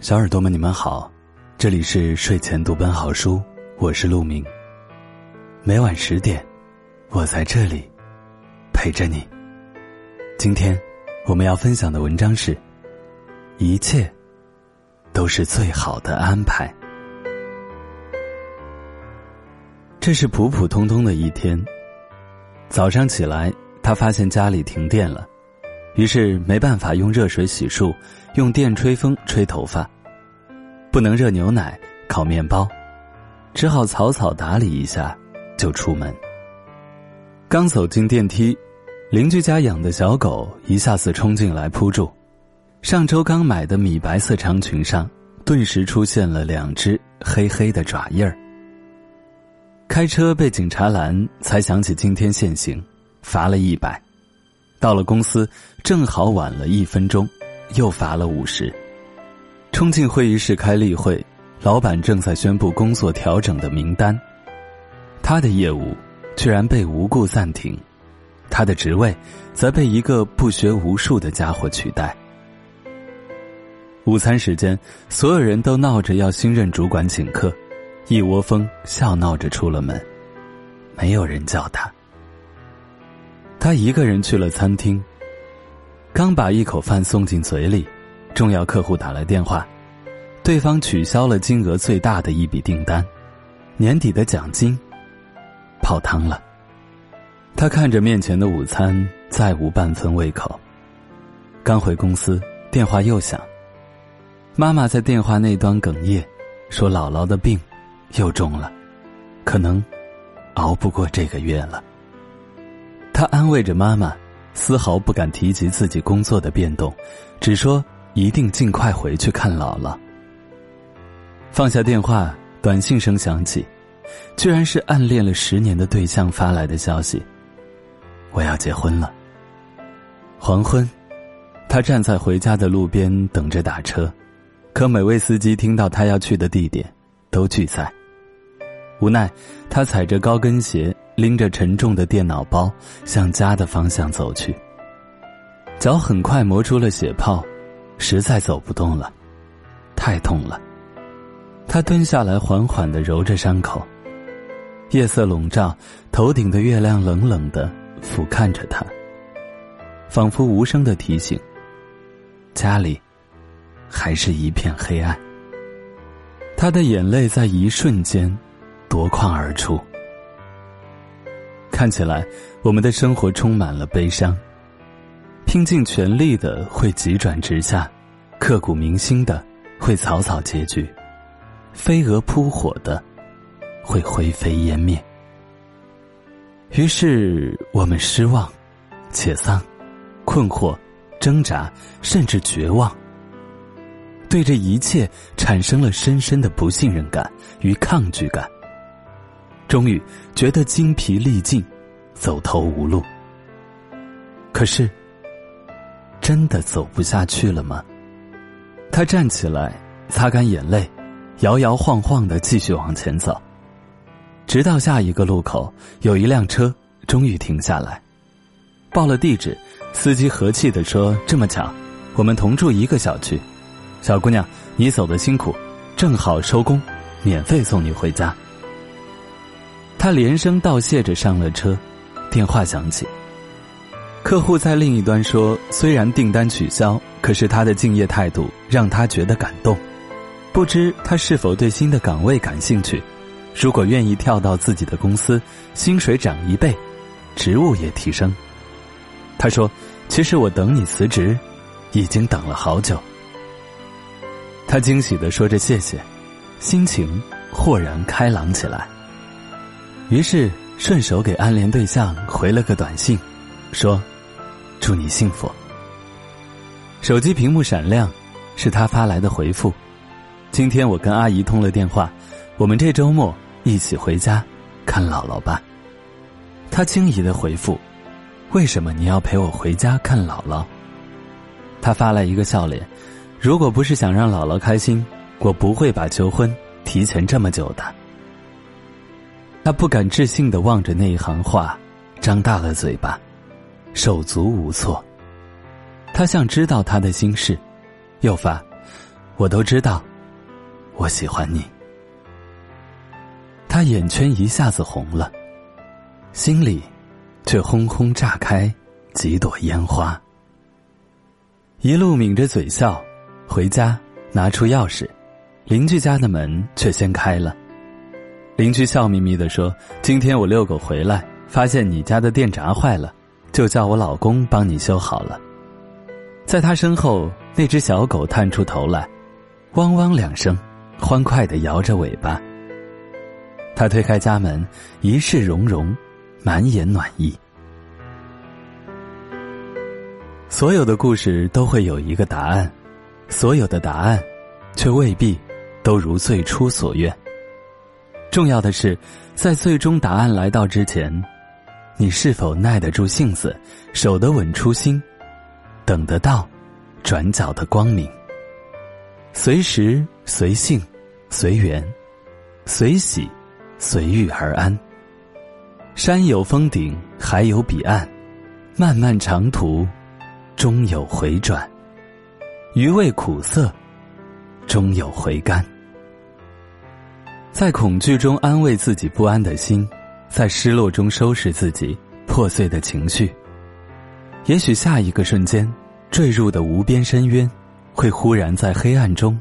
小耳朵们，你们好，这里是睡前读本好书，我是陆明。每晚十点，我在这里陪着你。今天我们要分享的文章是：一切都是最好的安排。这是普普通通的一天，早上起来，他发现家里停电了。于是没办法用热水洗漱，用电吹风吹头发，不能热牛奶烤面包，只好草草打理一下就出门。刚走进电梯，邻居家养的小狗一下子冲进来扑住，上周刚买的米白色长裙上顿时出现了两只黑黑的爪印儿。开车被警察拦，才想起今天限行，罚了一百。到了公司，正好晚了一分钟，又罚了五十。冲进会议室开例会，老板正在宣布工作调整的名单，他的业务居然被无故暂停，他的职位则被一个不学无术的家伙取代。午餐时间，所有人都闹着要新任主管请客，一窝蜂笑闹着出了门，没有人叫他。他一个人去了餐厅。刚把一口饭送进嘴里，重要客户打来电话，对方取消了金额最大的一笔订单，年底的奖金泡汤了。他看着面前的午餐，再无半分胃口。刚回公司，电话又响，妈妈在电话那端哽咽，说姥姥的病又重了，可能熬不过这个月了。他安慰着妈妈，丝毫不敢提及自己工作的变动，只说一定尽快回去看姥姥。放下电话，短信声响起，居然是暗恋了十年的对象发来的消息：“我要结婚了。”黄昏，他站在回家的路边等着打车，可每位司机听到他要去的地点，都拒载。无奈，他踩着高跟鞋。拎着沉重的电脑包向家的方向走去，脚很快磨出了血泡，实在走不动了，太痛了。他蹲下来，缓缓的揉着伤口。夜色笼罩，头顶的月亮冷冷的俯瞰着他，仿佛无声的提醒：家里还是一片黑暗。他的眼泪在一瞬间夺眶而出。看起来，我们的生活充满了悲伤。拼尽全力的会急转直下，刻骨铭心的会草草结局，飞蛾扑火的会灰飞烟灭。于是我们失望、且丧、困惑、挣扎，甚至绝望，对这一切产生了深深的不信任感与抗拒感。终于觉得精疲力尽，走投无路。可是，真的走不下去了吗？他站起来，擦干眼泪，摇摇晃晃的继续往前走，直到下一个路口，有一辆车终于停下来，报了地址，司机和气的说：“这么巧，我们同住一个小区，小姑娘，你走的辛苦，正好收工，免费送你回家。”他连声道谢着上了车，电话响起。客户在另一端说：“虽然订单取消，可是他的敬业态度让他觉得感动。不知他是否对新的岗位感兴趣？如果愿意跳到自己的公司，薪水涨一倍，职务也提升。”他说：“其实我等你辞职，已经等了好久。”他惊喜的说着谢谢，心情豁然开朗起来。于是顺手给暗恋对象回了个短信，说：“祝你幸福。”手机屏幕闪亮，是他发来的回复：“今天我跟阿姨通了电话，我们这周末一起回家看姥姥吧。”他轻疑的回复：“为什么你要陪我回家看姥姥？”他发来一个笑脸：“如果不是想让姥姥开心，我不会把求婚提前这么久的。”他不敢置信的望着那一行话，张大了嘴巴，手足无措。他像知道他的心事，又发：“我都知道，我喜欢你。他眼圈一下子红了，心里却轰轰炸开几朵烟花。一路抿着嘴笑，回家拿出钥匙，邻居家的门却先开了。邻居笑眯眯的说：“今天我遛狗回来，发现你家的电闸坏了，就叫我老公帮你修好了。”在他身后，那只小狗探出头来，汪汪两声，欢快的摇着尾巴。他推开家门，一世融融，满眼暖意。所有的故事都会有一个答案，所有的答案，却未必都如最初所愿。重要的是，在最终答案来到之前，你是否耐得住性子，守得稳初心，等得到转角的光明。随时随性，随缘，随喜，随遇而安。山有峰顶，海有彼岸，漫漫长途，终有回转。余味苦涩，终有回甘。在恐惧中安慰自己不安的心，在失落中收拾自己破碎的情绪。也许下一个瞬间，坠入的无边深渊，会忽然在黑暗中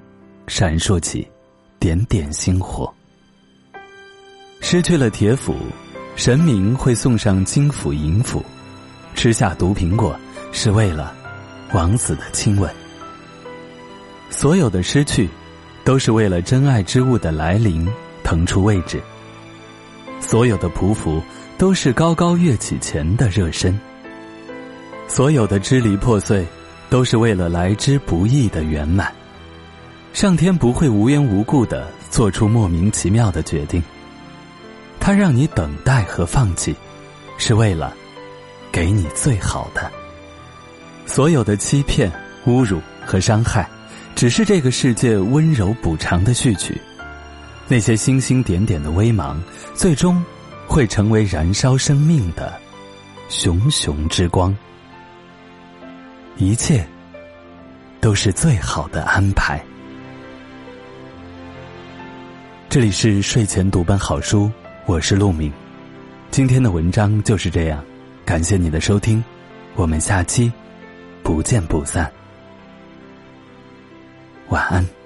闪烁起点点星火。失去了铁斧，神明会送上金斧银斧；吃下毒苹果，是为了王子的亲吻。所有的失去。都是为了真爱之物的来临腾出位置。所有的匍匐都是高高跃起前的热身。所有的支离破碎，都是为了来之不易的圆满。上天不会无缘无故的做出莫名其妙的决定。他让你等待和放弃，是为了给你最好的。所有的欺骗、侮辱和伤害。只是这个世界温柔补偿的序曲，那些星星点点的微芒，最终会成为燃烧生命的熊熊之光。一切都是最好的安排。这里是睡前读本好书，我是陆敏。今天的文章就是这样，感谢你的收听，我们下期不见不散。晚安。